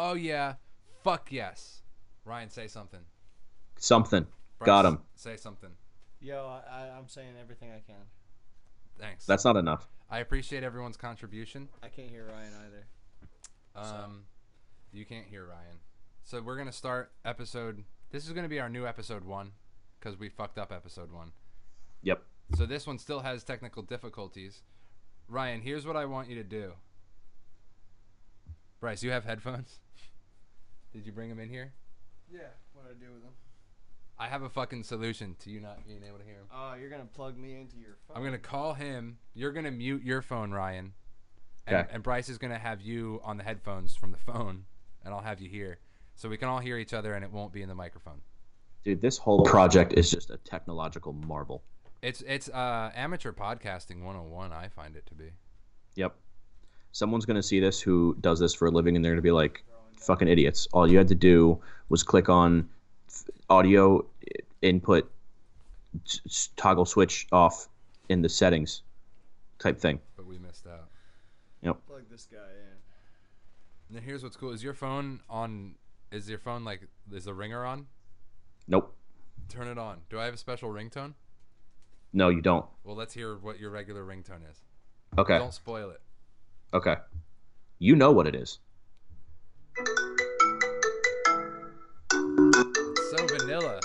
Oh yeah. Fuck yes. Ryan, say something. Something. Bryce, Got him. Say something. Yo, I, I, I'm saying everything I can. Thanks. That's not enough. I appreciate everyone's contribution. I can't hear Ryan either. Um, you can't hear Ryan. So we're gonna start episode. This is gonna be our new episode one, because we fucked up episode one. Yep. So this one still has technical difficulties. Ryan, here's what I want you to do. Bryce, you have headphones? Did you bring them in here? Yeah, what do I do with them? I have a fucking solution to you not being able to hear him. Oh, you're gonna plug me into your phone. I'm gonna call him. You're gonna mute your phone, Ryan. And, Okay. and Bryce is gonna have you on the headphones from the phone, and I'll have you here, so we can all hear each other, and it won't be in the microphone. Dude, this whole project is just a technological marvel. It's it's uh, amateur podcasting 101. I find it to be. Yep. Someone's gonna see this who does this for a living, and they're gonna be like, "Fucking idiots!" All you had to do was click on audio input, s- s- toggle switch off in the settings, type thing. But we missed out. Yep. Plug this guy in. And here's what's cool: is your phone on? Is your phone like? Is the ringer on? Nope. Turn it on. Do I have a special ringtone? No, you don't. Well, let's hear what your regular ringtone is. Okay. Don't spoil it. Okay. You know what it is. It's so vanilla.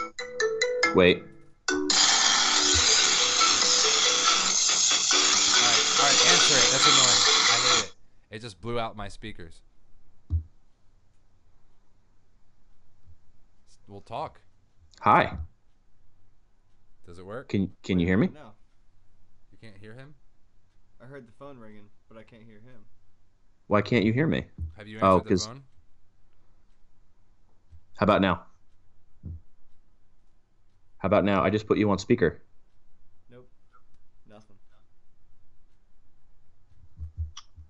Wait. All right, all right, answer it. That's annoying. I hate it. It just blew out my speakers. We'll talk. Hi. Does it work? Can Can you hear me? No, You can't hear him. I heard the phone ringing, but I can't hear him. Why can't you hear me? Have you Oh, answered the 'cause- phone? How about now? How about now? I just put you on speaker. Nope, nothing.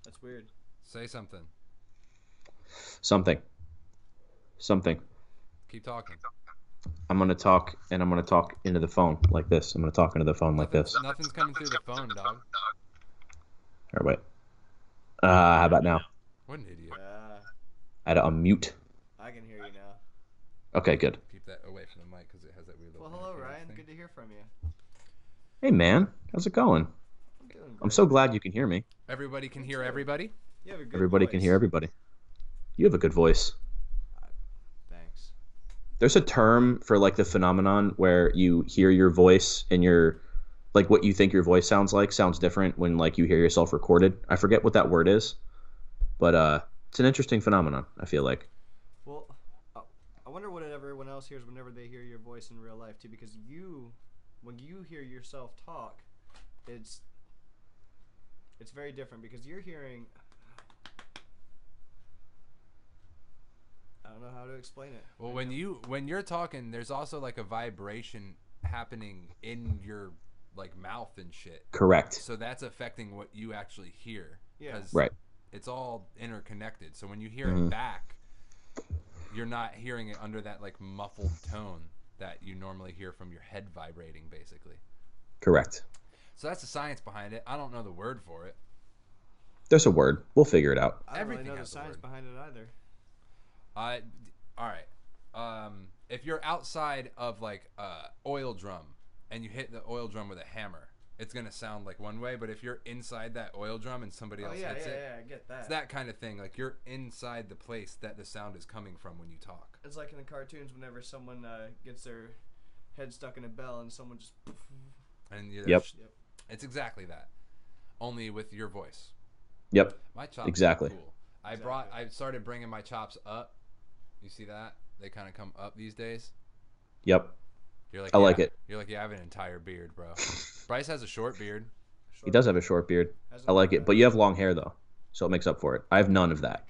That's weird. Say something. Something. Something. Keep talking. I'm gonna talk, and I'm gonna talk into the phone like this. I'm gonna talk into the phone like this. Nothing's coming through the phone, dog. All right, wait. Uh, how about now? What an idiot. Uh, I had to unmute. I can hear you now. Okay, good. Keep that away from the mic because it has that weird. Well, little hello, interference Ryan. thing. Good to hear from you. Hey, man, how's it going? I'm doing I'm so glad you can hear me. Everybody can hear everybody. You have a good Everybody can hear everybody. You have a good voice. Thanks. There's a term for like the phenomenon where you hear your voice and your like what you think your voice sounds like sounds different when like you hear yourself recorded. I forget what that word is, but uh, it's an interesting phenomenon. I feel like. Well, uh, I wonder what everyone else hears whenever they hear your voice in real life too, because you, when you hear yourself talk, it's it's very different because you're hearing. I don't know how to explain it. Well, right when now. you when you're talking, there's also like a vibration happening in your like mouth and shit. Correct. So that's affecting what you actually hear. Yeah. 'cause Right. It's all interconnected. So when you hear Mhm. it back, you're not hearing it under that like muffled tone that you normally hear from your head vibrating, basically. Correct. So that's the science behind it. I don't know the word for it. There's a word. We'll figure it out. I don't everything really know the has a science behind it either. Uh, all right. Um, if you're outside of like a oil drum and you hit the oil drum with a hammer, it's gonna sound like one way. But if you're inside that oil drum and somebody Oh else yeah, hits yeah, it, yeah. I get that. it's that kind of thing. Like you're inside the place that the sound is coming from when you talk. It's like in the cartoons whenever someone uh, gets their head stuck in a bell and someone just. And you Yep. Yep. it's exactly that, only with your voice. Yep. My chops Exactly. Are cool. I brought. I started bringing my chops up. You see that? They kind of come up these days. Yep. You're like, I like it. You're like, yeah, I have an entire beard, bro. Bryce has a short beard. He does have a short beard. Has I a- like it, but you have long hair though, so it makes up for it. I have none of that.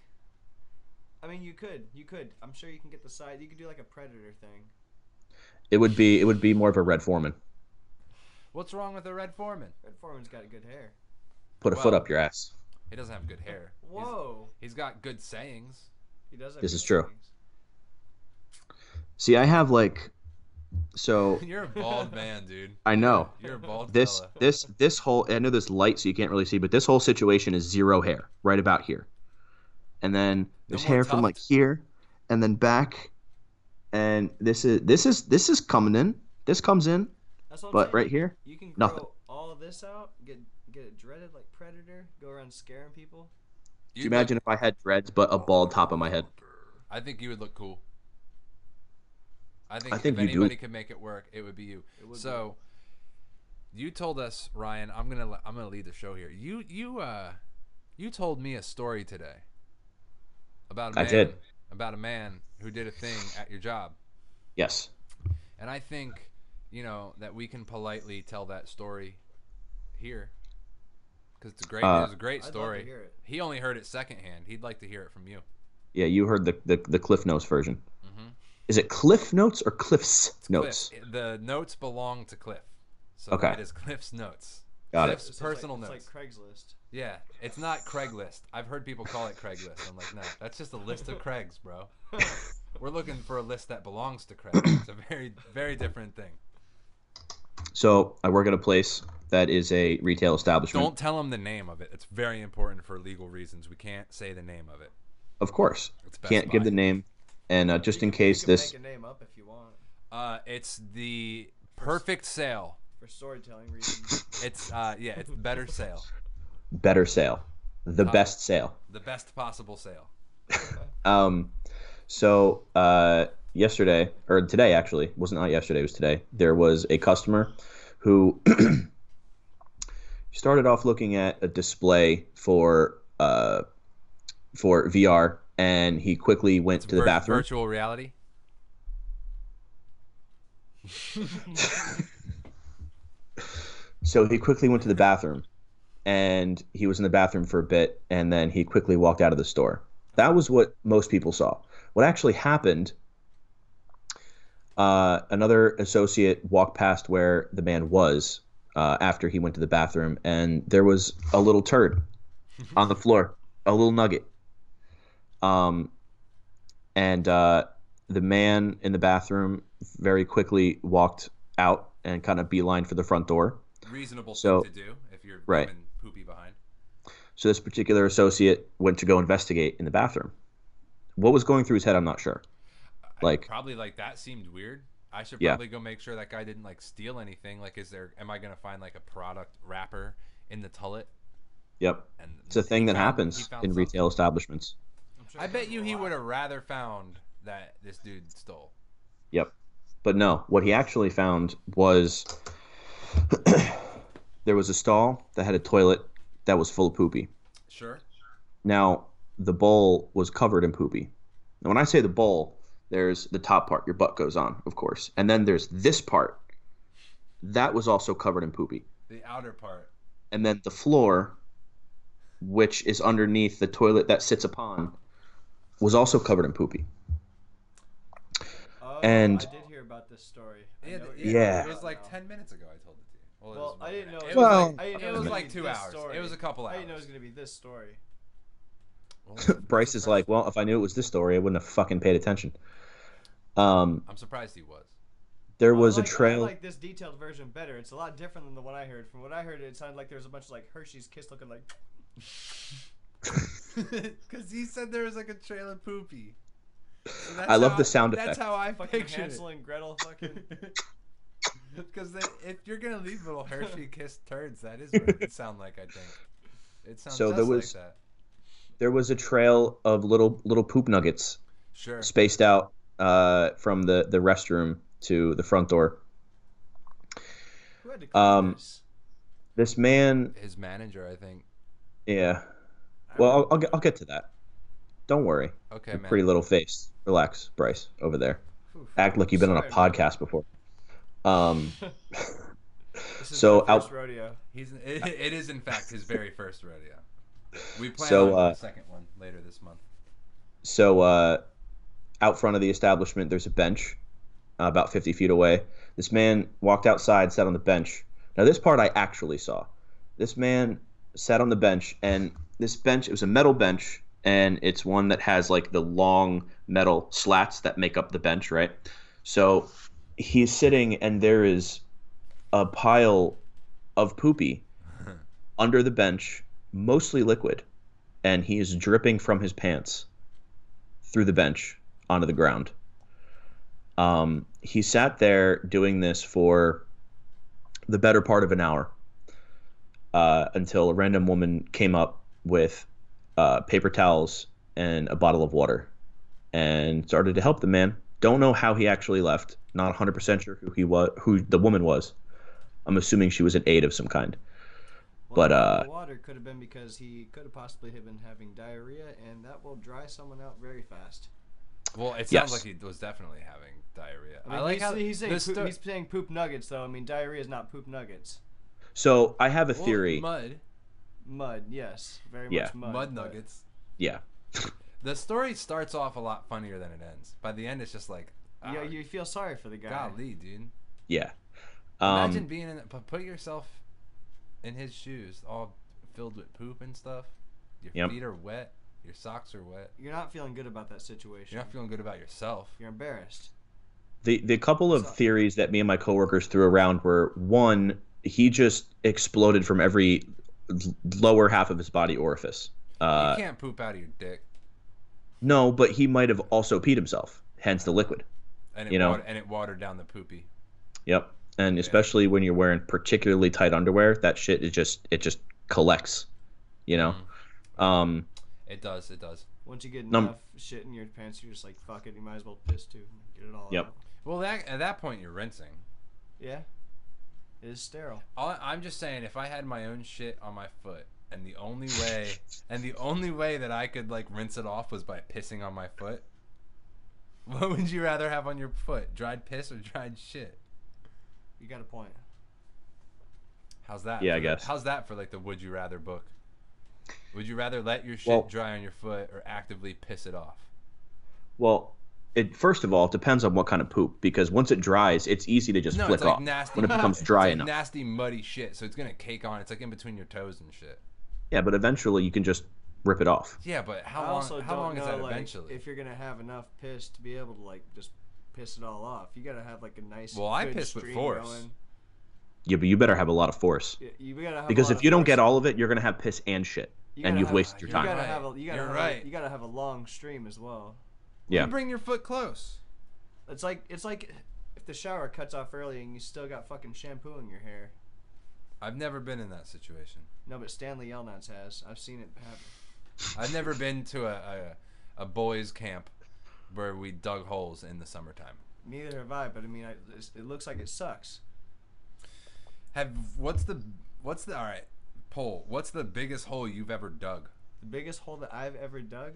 I mean, you could, you could. I'm sure you can get the side. You could do like a predator thing. It would be it would be more of a Red Forman. What's wrong with a Red Forman? Red Forman's got good hair. Put a foot up your ass. He doesn't have good hair. He's- Whoa, he's got good sayings. he does. Have This good is true. sayings. See, I have like so You're a bald man, dude. I know. You're a bald This fella. this this whole I know there's light so you can't really see, but this whole situation is zero hair right about here. and then there's more hair from like here, and then back, and this is this is this is coming in. This comes in, That's what I'm but saying. right here, You can grow nothing. all of this out, get get it dreaded like Predator, go around scaring people. do you imagine if I had dreads but a bald top on my head? I think you would look cool. I think, I think if you do. anybody could make it work, it would be you. It would be. so, you told us, Ryan. I'm gonna I'm gonna lead the show here. You you uh you told me a story today about a I man did. about a man who did a thing at your job, Yes. and I think you know that we can politely tell that story here because it's a great Uh, it's a great I'd love to story. hear it. He only heard it secondhand. He'd like to hear it from you. Yeah, you heard the the, the Cliff Notes version. Is it Cliff Notes or Cliff's Notes? Cliff. The notes belong to Cliff. So Okay. it is Cliff's notes. Got Cliff's it. It's like- personal it's notes. like Craigslist. yeah, it's not Craigslist. I've heard people call it Craigslist. I'm like, no, that's just a list of Craigs, bro. We're looking for a list that belongs to Craig. It's a very, very different thing. So I work at a place that is a retail establishment. Don't tell them the name of it. It's very important for legal reasons. We can't say the name of it. Of course, It's can't give the name, and uh, just You in can- case you this. make a name up if you want Uh, it's the perfect sale. for storytelling reasons. It's uh, yeah, it's better sale, better sale, the Uh, best sale. the best possible sale. Um, so uh, yesterday or today actually wasn't not yesterday, it was today. There was a customer who started off looking at a display for uh, for VR, and he quickly went It's to the vir- bathroom. Virtual reality. So he quickly went to the bathroom, and he was in the bathroom for a bit, and then he quickly walked out of the store. That was what most people saw. What actually happened? Uh, another associate walked past where the man was uh, after he went to the bathroom, and there was a little turd on the floor, a little nugget. Um, and uh, the man in the bathroom very quickly walked out and kind of beeline for the front door. Reasonable So- thing to do if you're right. poopy behind. So this particular associate went to go investigate in the bathroom. What was going through his head, I'm not sure. I- Like- probably like that seemed weird. I should Yeah. probably go make sure that guy didn't like steal anything. Like, is there? Am I gonna find like a product wrapper in the toilet? Yep. And It's a thing that found- happens in something. retail establishments. I'm sure I bet you he would have rather found that this dude stole. Yep. But no, what he actually found was there was a stall that had a toilet that was full of poopy. Sure. Now, the bowl was covered in poopy. Now, when I say the bowl, there's the top part, your butt goes on, of course. And then there's this part. That was also covered in poopy. The outer part. and then the floor, which is underneath the toilet that sits upon, was also covered in poopy. Oh, and- I did hear about this story. I Yeah, know what th- you're Yeah. It was like ten minutes ago. I told it to you. it Well, I didn't know. It it was Well- like I didn't know it was was gonna like be two this hours. Story. It was a couple hours. I didn't know it was gonna be this story. Well, Bryce is like, well, if I knew it was this story, I wouldn't have fucking paid attention. Um, I'm surprised he was. there Well, was I a like, trail. I like this detailed version better. It's a lot different than the one I heard. From what I heard, it sounded like there was a bunch of like Hershey's Kiss looking like. Because he said there was like a trail of poopy. So I love the sound That's effect. That's how I Fucking pictured Hansel and Gretel fucking. Because if you're gonna leave little Hershey Kiss turds, that is what it would sound like. I think it sounds So just there like was- that. there was a trail of little little poop nuggets Sure. spaced out uh, from the the restroom to the front door. Who had to clean Um, this? This man, His manager, I think. yeah. Well, I'll, I'll get I'll get to that. Don't worry. Okay, Your man. pretty little face. Relax, Bryce, over there. Oof. Act like you've been on a Sorry, man. podcast before. Um, This is so my out- first rodeo. He's it, it is in fact his very first rodeo. We plan So, on uh, the second one later this month. so uh, out front of the establishment, there's a bench uh, about 50 feet away. This man walked outside, sat on the bench. Now, this part I actually saw. This man sat on the bench, and this bench, it was a metal bench, and it's one that has like the long metal slats that make up the bench, right? So he's sitting, and there is a pile of poopy under the bench, mostly liquid. and he is dripping from his pants through the bench onto the ground. Um, he sat there doing this for the better part of an hour uh, until a random woman came up with uh, paper towels and a bottle of water and started to help the man. Don't know how he actually left. Not 100% sure who he was, who the woman was. I'm assuming she was an aide of some kind. Well, But, the uh, water could have been because he could have possibly have been having diarrhea, and that will dry someone out very fast. Well, it sounds Yes. like he was definitely having diarrhea. I, mean, like he's, how he's saying the poop, sto- he's saying poop nuggets though. I mean, diarrhea is not poop nuggets. So I have a Well, theory. mud, Mud, yes, very Yeah. much mud. mud but- nuggets. yeah. The story starts off a lot funnier than it ends. By the end, it's just like, Yeah, ah, you feel sorry for the guy. golly, dude. Yeah. Imagine Um, being in. But put yourself in his shoes, all filled with poop and stuff. Your Yep. feet are wet. Your socks are wet. You're not feeling good about that situation. You're not feeling good about yourself. You're embarrassed. the the couple of So- theories that me and my coworkers threw around were one, he just exploded from every l- lower half of his body orifice. Uh, you can't poop out of your dick, no, but he might have also peed himself, hence the liquid. and it You know. water, and it watered down the poopy. Yep. And especially when you're wearing particularly tight underwear, that shit is just it just collects. You know. Mm. Um, It does. It does. Once you get Num- enough shit in your pants, you're just like, fuck it. You might as well piss too. Get it all Yep. out. Well, that at that point you're rinsing. Yeah. It is sterile. All, I'm just saying, if I had my own shit on my foot, and the only way, and the only way that I could like rinse it off was by pissing on my foot, what would you rather have on your foot? Dried piss or dried shit? You got a point. How's that? Yeah, for I the- guess. how's that for like the would you rather book? Would you rather let your shit Well- dry on your foot or actively piss it off? well, it first of all it depends on what kind of poop because once it dries, it's easy to just No, flick it's like off nasty. when it becomes dry it's like enough. nasty, muddy shit. So it's gonna cake on. It's like in between your toes and shit. yeah, but eventually you can just rip it off. Yeah, but how I long? also How long know is that like, eventually? if you're gonna have enough piss to be able to like just piss it all off. You gotta have like a nice. Well, I piss with stream force. Going. Yeah, but you better have a lot of force Y- You gotta have because if of you don't get all of it, you're gonna have piss and shit, You and you've have- wasted your you're time. Gotta Right. have a you gotta You're have right. A, you gotta have a long stream as well. Yeah. You bring your foot close. It's like it's like if the shower cuts off early and you still got fucking shampoo in your hair. I've never been in that situation. No, but Stanley Yelnats has. I've seen it happen. I've never been to a, a, a boys' camp where we dug holes in the summertime. Neither have I, but I mean, I, it looks like it sucks. Have what's the what's the all right poll? What's the biggest hole you've ever dug? The biggest hole that I've ever dug.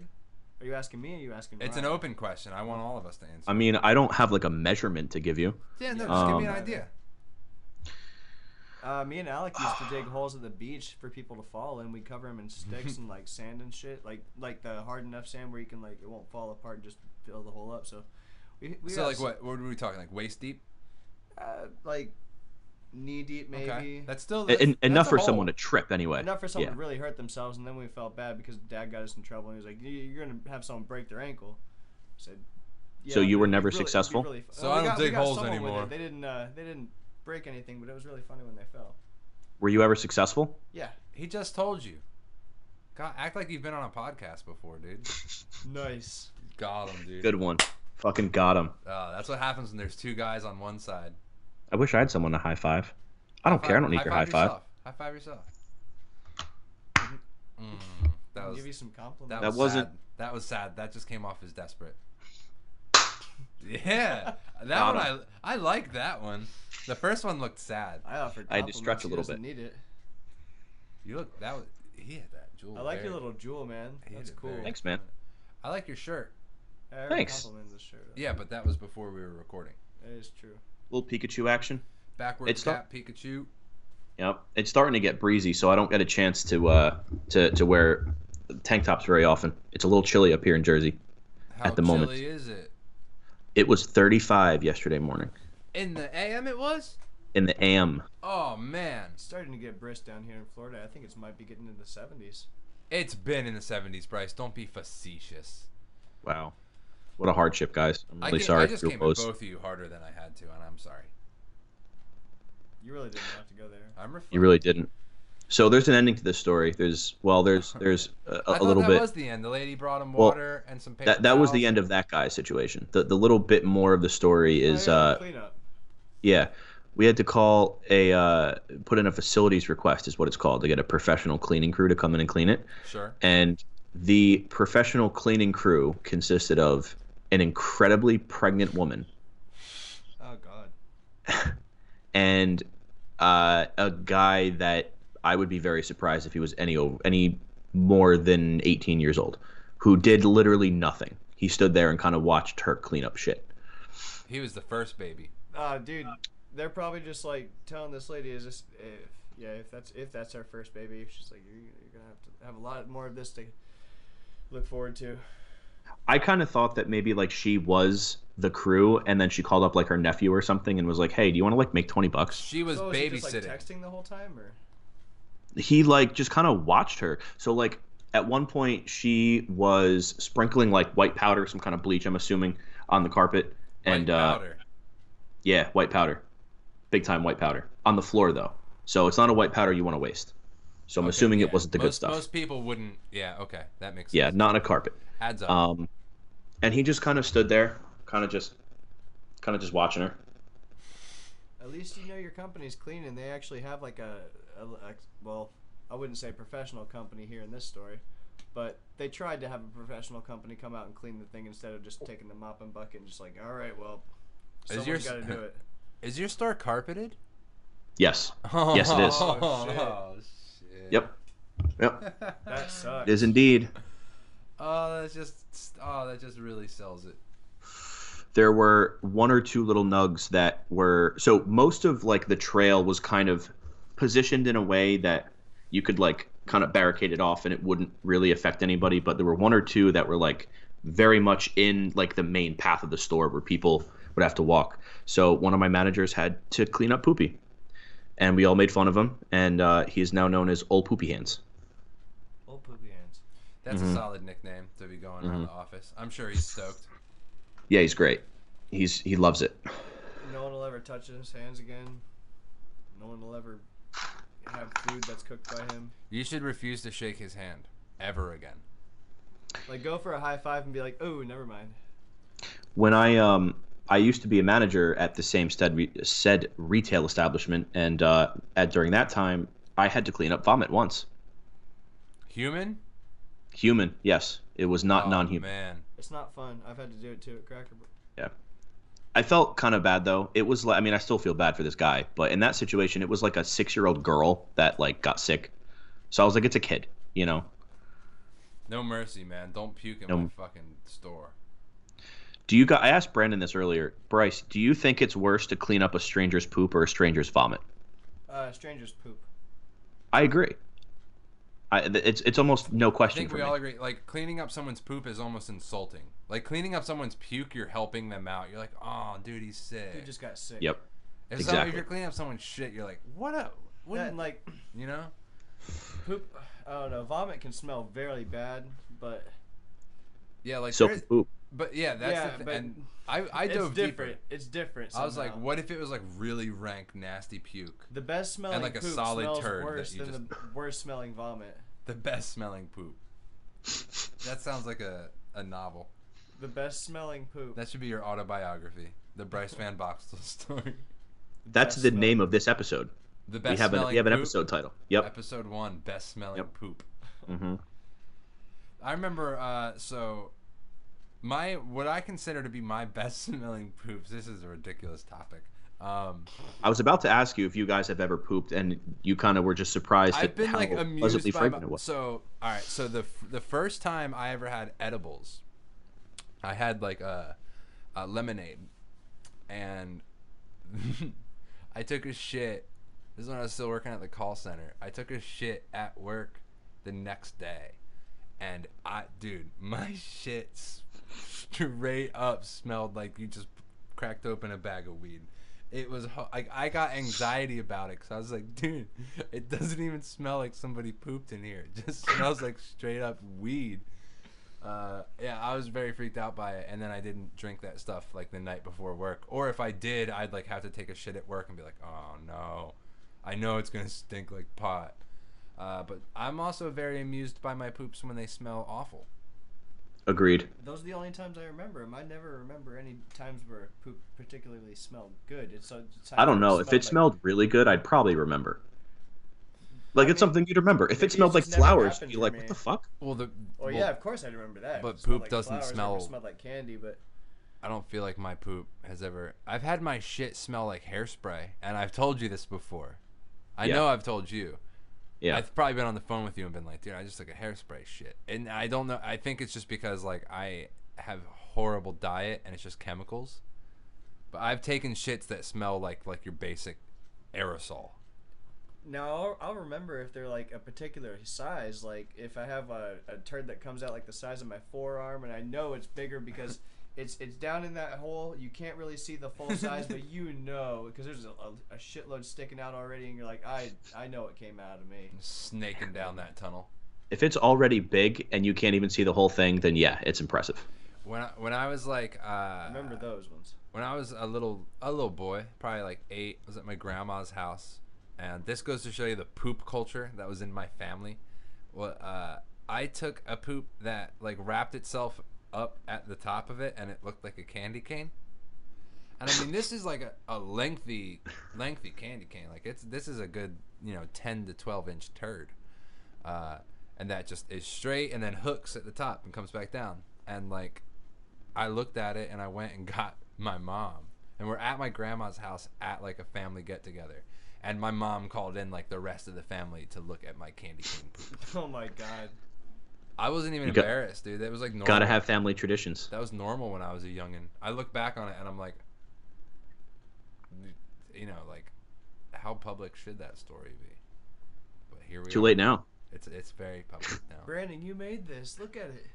Are you asking me? or Are you asking? Me? It's an open question. I want all of us to answer. I mean, I don't have like a measurement to give you. yeah, no, Yeah. just give me an Um, idea. Uh, me and Alec used to dig holes at the beach for people to fall in. We cover them in sticks and like sand and shit, like like the hard enough sand where you can like it won't fall apart and just fill the hole up. So we, we So like s- what? What were we talking? Like waist deep? uh, like knee deep maybe. Okay, that's still that's, en- that's enough for hole. someone to trip anyway. Enough for someone Yeah. to really hurt themselves, and then we felt bad because Dad got us in trouble. And he was like, "You- "You're gonna have someone break their ankle." I said, So you were never really- successful? really So I we don't got- dig holes someone with it. anymore. They didn't. Uh, they didn't break anything, but it was really funny when they fell. Were you ever successful? Yeah. He just told you. God, act like you've been on a podcast before, dude. Nice. Got him, dude. Good one. Fucking got him. Uh, that's what happens when there's two guys on one side. I wish I had someone to high five. I don't care. I don't need your high five. Yourself. High five yourself. Mm, that was give you some compliments. that, That was wasn't- sad. That was sad. That just came off as desperate. Yeah, that Got one I I like that one. The first one looked sad. I offered. I had to stretch a little doesn't bit. Need it. You look that was he had that jewel. I like very- your little jewel, man. That's cool. very- Thanks, man. I like your shirt. Thanks. shirt. Yeah, but that was before we were recording. That is true. Little Pikachu action. Backward It's cap Pikachu. Yep. It's starting to get breezy, so I don't get a chance to uh to to wear tank tops very often. It's a little chilly up here in Jersey. How At the moment. How chilly moment. is it? It was 35 yesterday morning In the AM it was? in the AM. Oh man. It's starting to get brisk down here in Florida. I think it might be getting into the 70s. It's been in the 70s, Bryce. Don't be facetious. Wow. What a hardship, guys. I'm I, really came, sorry I just came woes. at both of you harder than I had to, and I'm sorry. You really didn't have to go there. I'm reflecting. You really didn't. So there's an ending to this story. There's well, there's there's a, I a thought little that bit. That was the end. The lady brought him Well, water and some paper. that that was the end of that guy's situation. The the little bit more of the story Oh, is yeah, uh cleanup. yeah, we had to call a uh, put in a facilities request is what it's called to get a professional cleaning crew to come in and clean it. Sure. And the professional cleaning crew consisted of an incredibly pregnant woman Oh God. and uh, a guy that I would be very surprised if he was any any more than 18 years old, who did literally nothing. He stood there and kind of watched her clean up shit. He was the first baby. Uh, dude, they're probably just like telling this lady, "Is this? If, yeah, if that's if that's our first baby, she's like, you're, you're gonna have to have a lot more of this to look forward to." I kind of thought that maybe like she was the crew, and then she called up like her nephew or something and was like, "Hey, do you want to like make 20 bucks?" She was so is he just, like, babysitting. texting the whole time, or he like just kind of watched her. So like at one point she was sprinkling like white powder, some kind of bleach, I'm assuming, on the carpet, and White uh, powder. yeah, white powder, big time white powder on the floor though. So it's not a white powder you want to waste. So I'm Okay, assuming yeah. it wasn't the good stuff. Most people wouldn't. Yeah. Okay, that makes sense. yeah, sense. not on a carpet. Adds up. Um, and he just kind of stood there, kind of just, kind of just watching her. at least you know your company's clean, and they actually have like a, a, a well, I wouldn't say professional company here in this story, but they tried to have a professional company come out and clean the thing instead of just taking the mop and bucket and just like, all right, well, Is someone's yours- got to do it. Is your store carpeted? Yes. Yes, it is. Oh, shit. Oh, shit. Yep. Yep. That sucks. It is indeed. Oh, that's just. Oh, that just really sells it. there were one or two little nugs that were so most of like the trail was kind of positioned in a way that you could like kind of barricade it off and it wouldn't really affect anybody but there were one or two that were like very much in like the main path of the store where people would have to walk so one of my managers had to clean up poopy and we all made fun of him and uh, is now known as old poopy hands Old poopy hands. That's Mhm. a solid nickname to be going around the office. I'm sure he's stoked. yeah he's great he's he loves it No one will ever touch his hands again. No one will ever have food that's cooked by him. You should refuse to shake his hand ever again. Like go for a high five and be like, "Oh, never mind." when I um I used to be a manager at the same said re- said retail establishment, and uh, at during that time I had to clean up vomit once. Human? Human, yes, it was not Oh, non-human. Man, It's not fun. I've had to do it too at Cracker. Barrel. Yeah, I felt kind of bad though. It was like I mean I still feel bad for this guy, but in that situation it was like a six year old girl that like got sick, so I was like it's a kid, you know. no mercy, man. Don't puke in No. my fucking store. Do you got? I asked Brandon this earlier. Bryce, do you think it's worse to clean up a stranger's poop or a stranger's vomit? Uh, strangers poop. I agree. I, it's it's almost no question. I think for we me. all agree. Like cleaning up someone's poop is almost insulting. Like cleaning up someone's puke, you're helping them out. You're like, oh, dude, he's sick. Dude just got sick. Yep. if, some, if you're cleaning up someone's shit, you're like, what up? What? That like you know? poop. I don't know. Vomit can smell very bad, but Yeah, like So there is- poop. But yeah, that's yeah, the thing. but and I I it's dove different. deeper. It's different. I was like, what if it was like really rank, nasty puke? The best smelling like a poop solid smells turd that worse you than the worst smelling vomit. The best smelling poop. That sounds like a, a novel. The best smelling poop. That should be your autobiography. The Bryce Van Boxtel story. That's best the smelling- name of this episode. The best We have an smelling we have an poop. episode title. Yep. Episode one, best smelling Yep. poop. hmm I remember. Uh, so my what I consider to be my best smelling poops. This is a ridiculous topic. Um, I was about to ask you if you guys have ever pooped, and you kind of were just surprised I've been like amused by my, it was. so all right so the the first time I ever had edibles I had like a, a lemonade and I took a shit this is when I was still working at the call center I took a shit at work the next day and I dude my shit s- straight up smelled like you just cracked open a bag of weed it was like I got anxiety about it because I was like, dude, it doesn't even smell like somebody pooped in here. It just smells like straight up weed. Uh, yeah, I was very freaked out by it, and then I didn't drink that stuff like the night before work. Or if I did, I'd like have to take a shit at work and be like, oh no, I know it's gonna stink like pot. Uh, but I'm also very amused by my poops when they smell awful. Agreed. Those are the only times I remember them. I never remember any times where poop particularly smelled good. It's, it's I don't know. If it like- smelled really good, I'd probably remember. Like I it's mean, something you'd remember. If it smelled like flowers, you'd be like, me. "What the fuck?" Well, the Well, well, yeah, of course I'd remember that. but poop like doesn't flowers, smell- smelled like candy, but I don't feel like my poop has ever. I've had my shit smell like hairspray, and I've told you this before. I Yeah. know I've told you. Yeah. I've probably been on the phone with you and been like, dude, I just took a hairspray shit. And I don't know. I think it's just because, like, I have horrible diet and it's just chemicals. But I've taken shits that smell like like your basic aerosol. now I'll, I'll remember if they're like a particular size. Like if I have a, a turd that comes out like the size of my forearm, and I know it's bigger because it's it's down in that hole. You can't really see the full size, but you know because there's a, a, a shitload sticking out already, and you're like, I I know it came out of me. Snaking down that tunnel. If it's already big and you can't even see the whole thing, then yeah, it's impressive. When I, when I was like, uh, Remember those ones? when I was a little a little boy, probably like eight, I was at my grandma's house, and this goes to show you the poop culture that was in my family. Well, uh, I took a poop that like wrapped itself up at the top of it, and it looked like a candy cane. And I mean, this is like a, a lengthy, lengthy candy cane. Like it's this is a good you know ten to twelve inch turd, uh, and that just is straight and then hooks at the top and comes back down. And like I looked at it and I went and got my mom. And we're at my grandma's house at like a family get together. And my mom called in like the rest of the family to look at my candy cane poop. Oh my god. I wasn't even You got- embarrassed, dude. That was like normal. Gotta have family traditions. that was normal when I was a youngin. I look back on it and I'm like, you know, like, how public should that story be? But here we are. Too are. late now. It's it's very public now. Brandon, you made this. Look at it.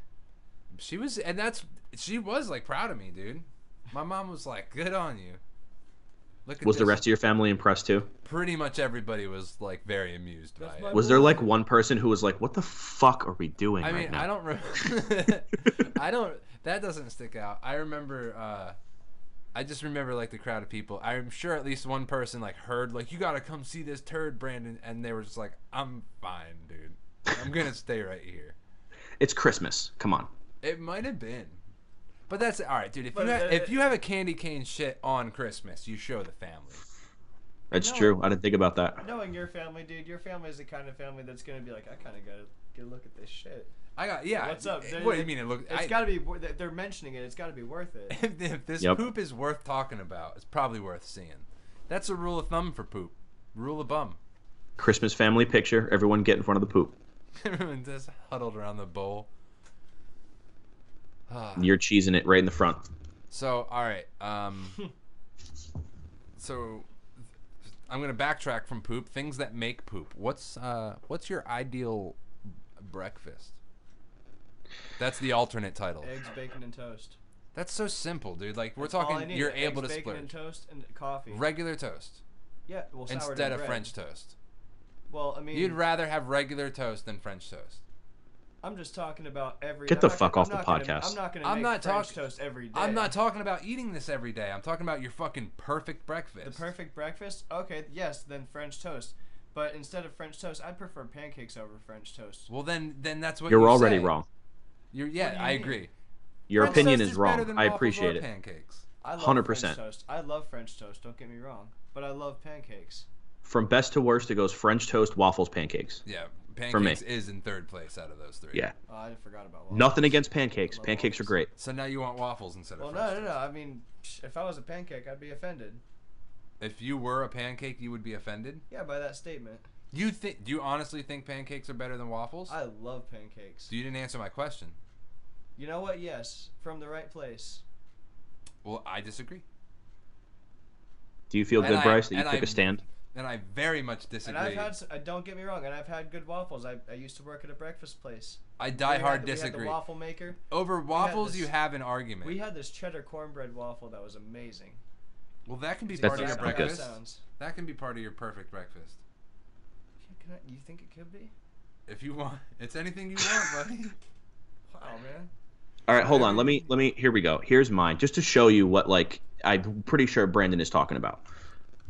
She was, and that's she was like proud of me, dude. My mom was like, "Good on you." Look at Was the rest of your family impressed too? Pretty much everybody was like very amused That's by my it. Was there like one person who was like, "What the fuck are we doing I right mean, now?" I don't. Re- I don't. That doesn't stick out. I remember. uh I just remember like the crowd of people. I'm sure at least one person like heard like you gotta come see this turd, Brandon, and they were just like, "I'm fine, dude. I'm gonna stay right here." It's Christmas. Come on. It might have been. But that's all right, dude. If But, you ha- uh, if you have a candy cane shit on Christmas, you show the family. That's No. true. I didn't think about that. Knowing your family, dude, your family is the kind of family that's gonna be like, I kind of gotta get a look at this shit. I got yeah. What's up? What do you mean? It look. It's I- gotta be. wor- They're mentioning it. It's gotta be worth it. if, if this Yep. poop is worth talking about, it's probably worth seeing. That's a rule of thumb for poop. Rule of bum. Christmas family picture. Everyone get in front of the poop. Everyone just huddled around the bowl. Ah. You're cheesing it right in the front. So, all right. Um, so, I'm gonna backtrack from poop. Things that make poop. What's uh, what's your ideal breakfast? That's the alternate title. Eggs, bacon, and toast. That's so simple, dude. Like we're That's all I talking, need. you're Eggs, able to bacon, splurge. and toast and coffee. Regular toast yeah, well, sourdough instead of bread. French toast. Well, I mean, You'd rather have regular toast than French toast. I'm just talking about every. Get I'm the not fuck gonna- off the not gonna- podcast. I'm not gonna I'm make not French talk- toast every day. I'm not talking about eating this every day. I'm talking about your fucking perfect breakfast. The perfect breakfast? Okay, yes, then French toast. But instead of French toast, I'd prefer pancakes over French toast. Well, then, then that's what You're you already say. wrong. You're yeah, you I mean? agree. Your French opinion toast is better wrong. than I appreciate it. Pancakes. I love 100%. French toast. I love French toast. Don't get me wrong, but I love pancakes. From best to worst, it goes French toast, waffles, pancakes. Yeah, For me. pancakes is in third place out of those three. Yeah. Oh, I forgot about waffles. Nothing against pancakes. Love Pancakes are great. So now you want waffles instead of? Well, of no, French no, no. I mean, if I was a pancake, I'd be offended. If you were a pancake, you would be offended. Yeah, by that statement. You think? Do you honestly think pancakes are better than waffles? I love pancakes. So you didn't answer my question. You know what? Yes, from the right place. Well, I disagree, Do you feel And good, I- Bryce, that you took I- a stand? And I very much disagree. And I've had. s- Uh, don't get me wrong. And I've had good waffles. I, I used to work at a breakfast place. I We die had hard the- we had the disagree. waffle maker. Over waffles, this- you have an argument. We had this cheddar cornbread waffle that was amazing. well, that can be That's part of your exactly breakfast. That sounds. That can be part of your perfect breakfast. Can I, you think it could be? If you want, it's anything you want, buddy. Wow, man. All right, hold on. Let me let me. Here we go. Here's mine, just to show you what like I'm pretty sure Brandon is talking about.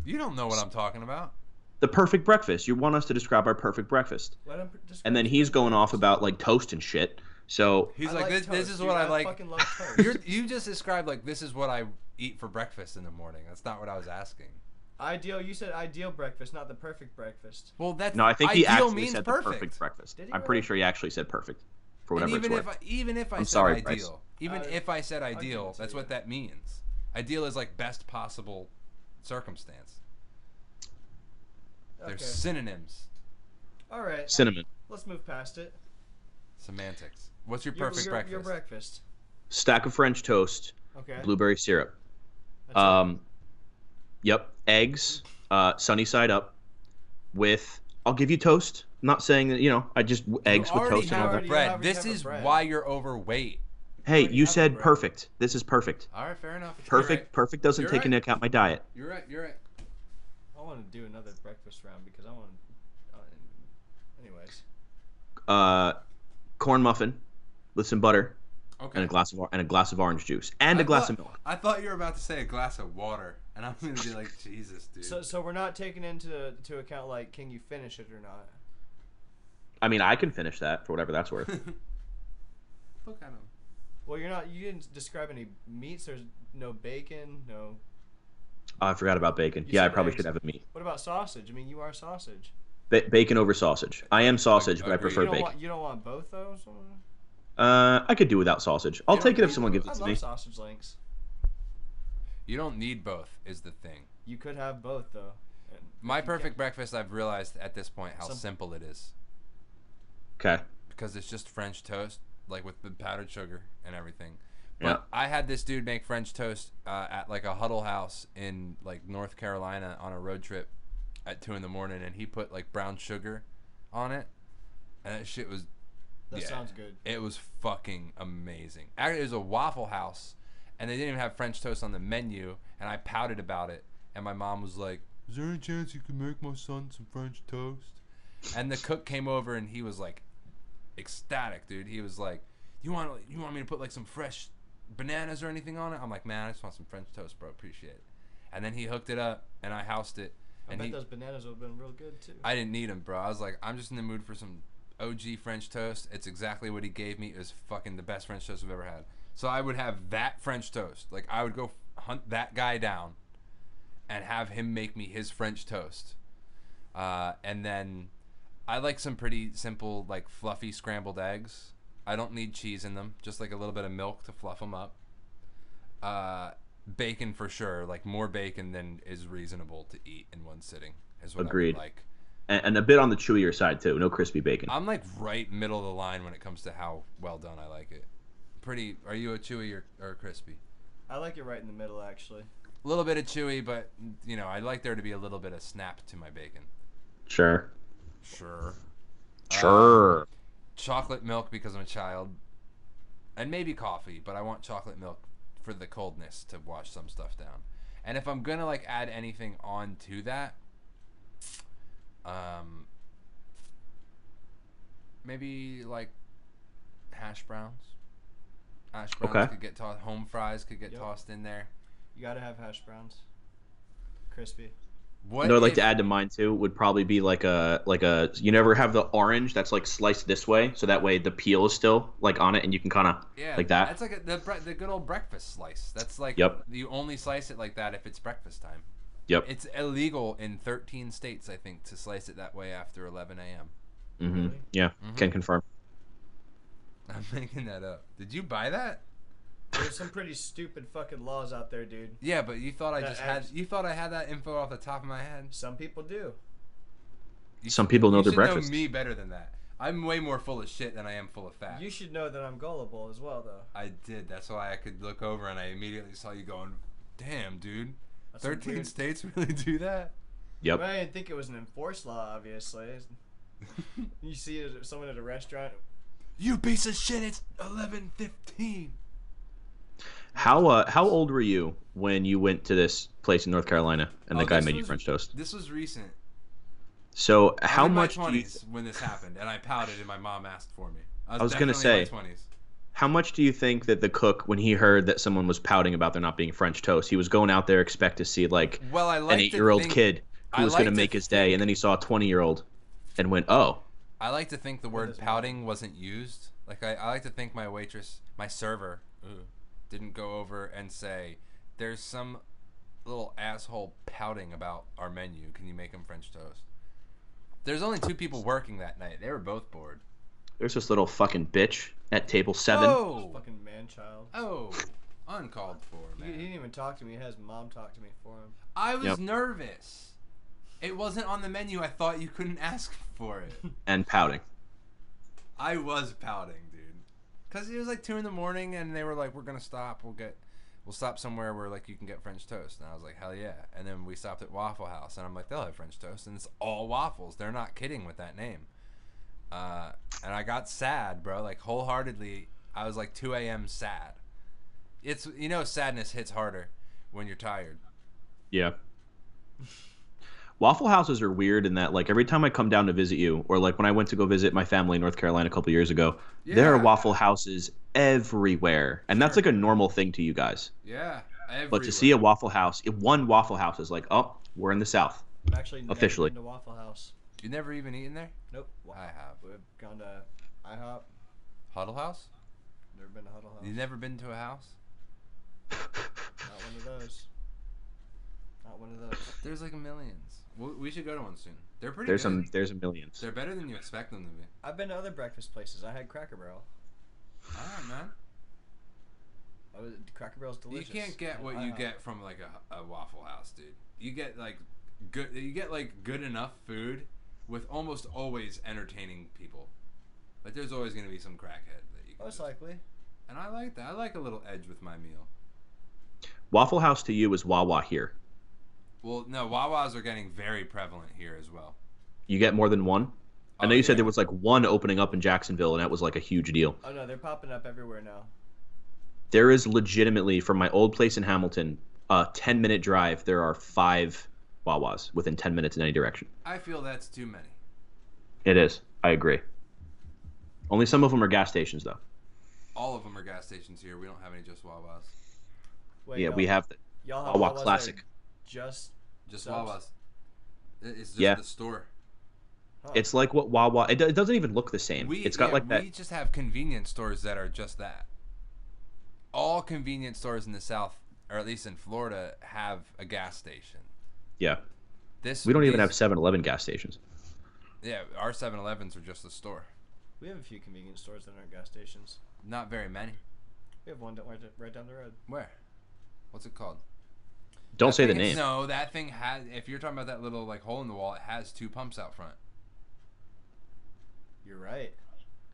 You don't know what I'm talking about. the perfect breakfast. You want us to describe our perfect breakfast, Let him describe and then he's perfect going off about like toast and shit. So He's I like, this, this is dude. what I like. fucking love toast. You're, you just described like this is what I eat for breakfast in the morning. That's not what I was asking. ideal. You said ideal breakfast, not the perfect breakfast. Well, that's no, I think he ideal actually means said perfect. the perfect breakfast. Did he I'm pretty sure he actually said perfect, for And whatever it's even worth. if I, even if I I'm said sorry, Bryce. ideal, even Uh, if I said ideal, that's what that means. Ideal is like best possible circumstance. They're Okay. synonyms, All right. Cinnamon, Let's move past it. semantics. What's your Your- perfect your, breakfast? Your breakfast. stack of French toast, Okay. blueberry syrup. That's it. Um, yep, eggs, uh, sunny side up, with. I'll give you toast. I'm not saying that you know. I just eggs with toast and all have that. already bread. have- This have a is bread. why you're overweight. Hey, you said bread. perfect. This is perfect. All right, fair enough. Perfect. You're Perfect doesn't You're take right. into account my diet. You're right. You're right. I want to do another breakfast round because I want. Uh, anyways. Uh, corn muffin with some butter Okay. and a glass of and a glass of orange juice and a I glass thought- of milk. I thought you were about to say a glass of water, and I'm gonna be like, Jesus, dude. So, so we're not taking into to account like, can you finish it or not? I mean, I can finish that for whatever that's worth. Look at him. Well, you're not. You didn't describe any meats. There's no bacon. No. Oh, I forgot about bacon. You Yeah, I probably eggs. should have a meat. What about sausage? I mean, you are sausage. Ba- bacon over sausage. I am sausage, but I prefer you bacon. want. You don't want both those. Uh, I could do without sausage. I'll You take it if someone both. gives I it to love me. sausage links. You don't need both, is the thing. You could have both though. My perfect can't- breakfast, I've realized at this point how Some- simple it is. Okay. Because it's just French toast, like with the powdered sugar and everything. Yeah. But I had this dude make French toast uh, at like a huddle house in like North Carolina on a road trip at two in the morning, and he put like brown sugar on it, and that shit was That yeah. sounds good. It was fucking amazing. Actually, it was a Waffle House, and they didn't even have French toast on the menu, and I pouted about it. And my mom was like, "Is there any chance you could make my son some French toast?" And the cook came over, and he was like, ecstatic, dude. He was like, "You want you want me to put like some fresh bananas or anything on it?" I'm like, "Man, I just want some French toast, bro. Appreciate it." And then he hooked it up, and I housed it. I And bet he, those bananas would have been real good too. I didn't need them, bro. I was like, I'm just in the mood for some OG French toast. It's exactly what he gave me. It was fucking the best French toast I've ever had. So I would have that French toast. Like I would go hunt that guy down and have him make me his French toast. Uh, and then I like some pretty simple, like fluffy scrambled eggs. I don't need cheese in them. Just like a little bit of milk to fluff them up. Uh, bacon for sure. Like more bacon than is reasonable to eat in one sitting. Is what Agreed. I would like. And, and a bit on the chewier side too. No crispy bacon. I'm like right middle of the line when it comes to how well done I like it. Pretty. Are you a chewy or, or a crispy? I like it right in the middle actually. A little bit of chewy, but you know I like there to be a little bit of snap to my bacon. Sure. Sure. Sure. Chocolate milk because I'm a child, and maybe coffee, but I want chocolate milk for the coldness to wash some stuff down. And if I'm gonna like add anything on to that, um, maybe like hash browns. Hash browns Okay. could get tossed. Home fries could get Yep. tossed in there. You gotta have hash browns. Crispy. What I'd like to add to mine too would probably be like a like a you never have the orange that's like sliced this way, so that way the peel is still like on it, and you can kind of Yeah, like that. That's like a, the bre- the good old breakfast slice. That's like Yep. you only slice it like that if it's breakfast time. Yep. It's illegal in 13 states, I think, to slice it that way after 11 a.m. hmm Really? Yeah, Mhm. can confirm. I'm making that up. Did you buy that? There's some pretty stupid fucking laws out there, dude. Yeah, but you thought I That just had abs- you thought I had that info off the top of my head. Some people do. You Some should- people know you their should breakfast. Me better than that. I'm way more full of shit than I am full of facts. You should know that I'm gullible as well, though. I did. That's why I could look over and I immediately saw you going, "Damn, dude, That's some 13 weird- states really do that." Yep. I didn't think it was an enforced law, obviously. You see it- someone at a restaurant. You piece of shit! It's 11:15. How uh how old were you when you went to this place in North Carolina and the Oh, guy this made you French toast? This was recent. So I'm how in much my do you when this happened, and I pouted, and my mom asked for me. I was, I was gonna definitely in say- my 20s. how much do you think that the cook when he heard that someone was pouting about there not being French toast, he was going out there expect to see like Well, I like an eight year old think, kid I who was like going to to make his day, and then he saw a 20 year old and went, "Oh, I like to think the word pouting wasn't used. Like I, I like to think my waitress, my server, ooh, didn't go over and say, "There's some little asshole pouting about our menu. Can you make him French toast?" There's only two people working that night. They were both bored. there's this little fucking bitch at table seven. Oh, Fucking man child. oh, uncalled for, He, he didn't even talk to me. He had his mom talk to me for him. I was Yep. nervous. It wasn't on the menu. I thought you couldn't ask for it. and pouting. I was pouting, dude. Cause it was like two in the morning, and they were like, "We're gonna stop. We'll get, we'll stop somewhere where like you can get French toast." And I was like, "Hell yeah!" And then we stopped at Waffle House, and I'm like, "They'll have French toast," and it's all waffles. They're not kidding with that name. Uh, and I got sad, bro. Like wholeheartedly, I was like 2 a.m. sad. It's you know, sadness hits harder when you're tired. Yeah. Waffle houses are weird in that, like, every time I come down to visit you, or like when I went to go visit my family in North Carolina a couple years ago, there are Waffle Houses everywhere, and that's like a normal thing to you guys. Yeah. But to see a Waffle House, one Waffle House is like, oh, we're in the South. I've actually never Officially. been to Waffle House. you never even eaten there. Nope. Wa- I have. We've gone to IHOP. Huddle House. Never been to Huddle House. You never been to a house? Not one of those. Not one of those. There's like millions. We, we should go to one soon. They're pretty. There's good. some, there's a millions. They're better than you expect them to be. I've been to other breakfast places. I had Cracker Barrel. All right, man. I was, Cracker Barrel's delicious. You can't get At what you IHOP. get from like a, a Waffle House, dude. You get like good. You get like good enough food with almost always entertaining people. Like there's always gonna be some crackhead that you. Can Most just- likely. and I like that. I like a little edge with my meal. Waffle House to you is Wawa here. Well, no, Wawas are getting very prevalent here as well. You get more than one. I Oh, know you oh, said yeah. there was like one opening up in Jacksonville, and that was like a huge deal. Oh no, they're popping up everywhere now. There is legitimately from my old place in Hamilton, a 10 minute drive. There are five Wawas within 10 minutes in any direction. I feel that's too many. It is. I agree. Only some of them are gas stations, though. All of them are gas stations here. We don't have any just Wawas. Wait, yeah, y'all, we have the y'all have Wawa Wawas that are Classic. Just Just Subs? Wawas. It- It's just Yeah. the store. huh. It's like what Wawa. It, it doesn't even look the same. We, it's got yeah, like that. We just have convenience stores that are just that. All convenience stores in the South, or at least in Florida, have a gas station. Yeah, This we don't even have 7-Eleven gas stations. Yeah, our 7-Elevens are just a store. we have a few convenience stores that aren't gas stations. Not very many. We have one down, right, right down the road. Where? What's it called? Don't That say the thing is- name. No, that thing has. If you're talking about that little like hole in the wall, it has two pumps out front. You're right.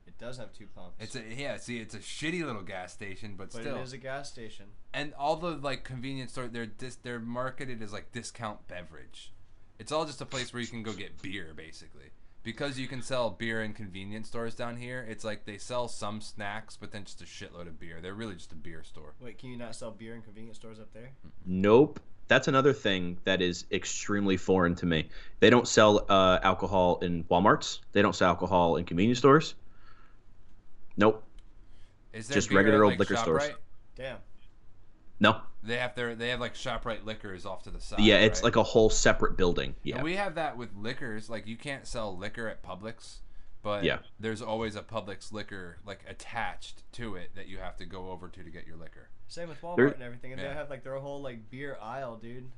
It does have two pumps. It's a yeah. See, it's a shitty little gas station, but, but still. it is a gas station. and all the like convenience store they're dis- they're marketed as like discount beverage. It's all just a place where you can go get beer basically. Because you can sell beer in convenience stores down here, it's like they sell some snacks but then just a shitload of beer. They're really just a beer store. Wait, can you not sell beer in convenience stores up there? Nope. That's another thing that is extremely foreign to me. They don't sell uh, alcohol in WalMarts. They don't sell alcohol in convenience stores. Nope. Is there Just regular at, old like, liquor stores. ShopRite? Damn. No. They have their they have like Shoprite liquors off to the side. Yeah, it's right? like a whole separate building. Yeah. And we have that with liquors. Like you can't sell liquor at Publix, but Yeah. there's always a Publix liquor like attached to it that you have to go over to to get your liquor. Same with Walmart There- and everything, and Yeah. they have like their whole like beer aisle, dude.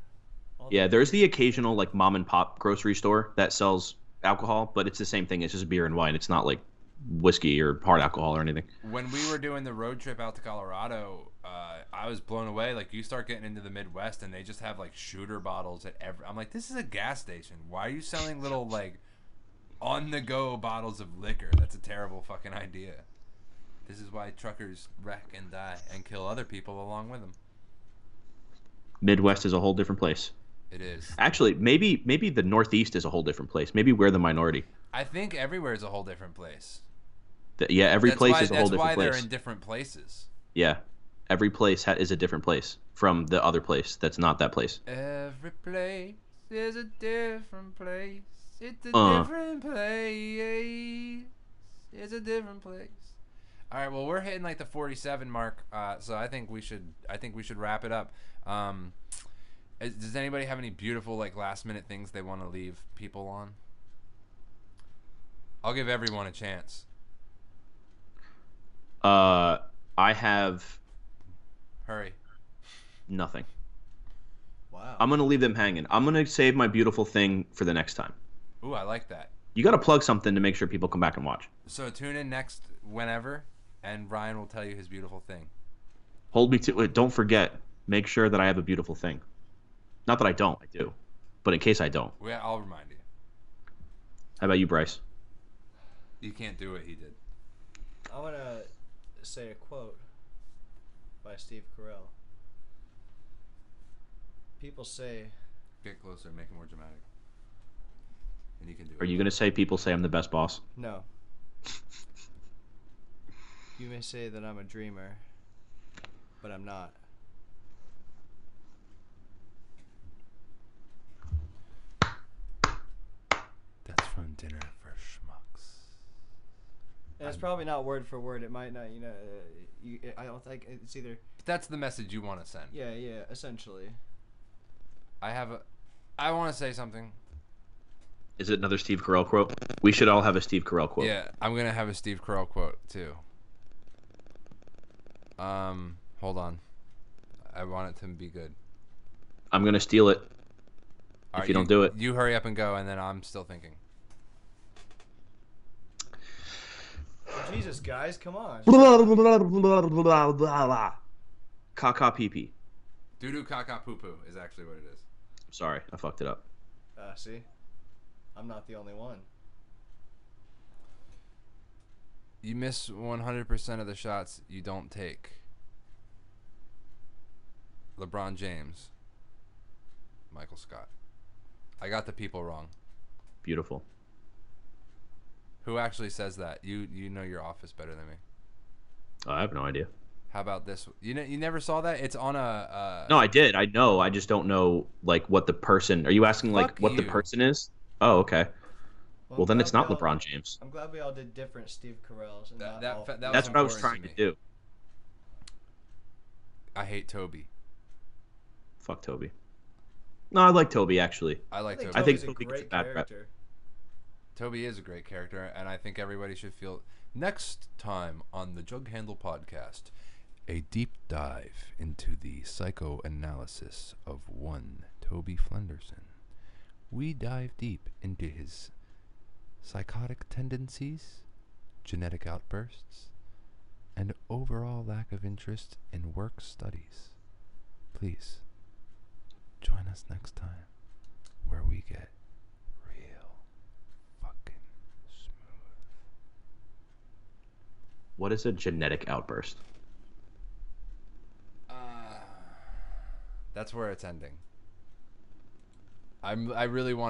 All Yeah, the- there's the occasional like mom and pop grocery store that sells alcohol, but it's the same thing. It's just beer and wine. It's not like whiskey or hard alcohol or anything. When we were doing the road trip out to Colorado, uh, I was blown away. Like you start getting into the Midwest and they just have like shooter bottles at every. I'm like, this is a gas station. Why are you selling little like on the go bottles of liquor? That's a terrible fucking idea. This is why truckers wreck and die and kill other people along with them. Midwest is a whole different place. It is. Actually, maybe maybe the Northeast is a whole different place. Maybe we're the minority. I think everywhere is a whole different place. Th- Yeah, every that's place why, is a whole different place. that's why they're in different places. Yeah, every place ha- is a different place from the other place that's not that place. Every place is a different place. It's a Uh. different place. It's a different place. All right, well, we're hitting like the 47 mark, uh, so I think we should. I think we should wrap it up. Um, Is, does anybody have any beautiful like last minute things they want to leave people on? I'll give everyone a chance. Uh, I have Hurry. nothing. Wow. I'm gonna leave them hanging. I'm gonna save my beautiful thing for the next time. Ooh, I like that. You gotta plug something to make sure people come back and watch. So tune in next whenever, and Ryan will tell you his beautiful thing. Hold me to it. Don't forget. Make sure that I have a beautiful thing. Not that I don't. I do. But in case I don't. We, I'll remind you. How about you, Bryce? You can't do what he did. I want to say a quote by Steve Carell. People say, Get closer, make it more dramatic. And you can do it. Are you gonna say people say I'm the best boss? no. you may say that I'm a dreamer, but I'm not. That's from Dinner for Schmucks. And it's probably not word for word. It might not, you know. Uh, you, I don't think it's either. That's the message you want to send. Yeah, yeah. Essentially. I have a. I want to say something. Is it another Steve Carell quote? We should all have a Steve Carell quote. Yeah, I'm gonna have a Steve Carell quote too. Um, hold on. I want it to be good. I'm gonna steal it. All If you don't do it. you hurry up and go, and then I'm still thinking. Jesus, guys, come on. Kaka pee pee. Doo doo caca poo poo is actually what it is. Sorry, I fucked it up. Uh, see, I'm not the only one. You miss 100% of the shots you don't take. LeBron James. Michael Scott. I got the people wrong. Beautiful. Who actually says that? You you know your office better than me. Oh, I have no idea. How about this? You know, you never saw that? It's on a. Uh, No, I did. I know. I just don't know like what the person. Are you asking like Fuck what the person is? Oh, okay. Well, I'm then it's not we all- LeBron James. I'm glad we all did different Steve Carell's. And That- not that all- fa- that That's what I was trying to to do. I hate Toby. Fuck Toby. No, I like Toby actually. I I like think Toby. I think Toby's a Toby gets a great bad rep. Toby is a great character, and I think everybody should feel. Next time on the Jug Handle podcast, a deep dive into the psychoanalysis of one Toby Flenderson. We dive deep into his psychotic tendencies, genetic outbursts, and overall lack of interest in work studies. Please join us next time where we get real fucking smooth. What is a genetic outburst? Uh, that's where it's ending. I'm I really want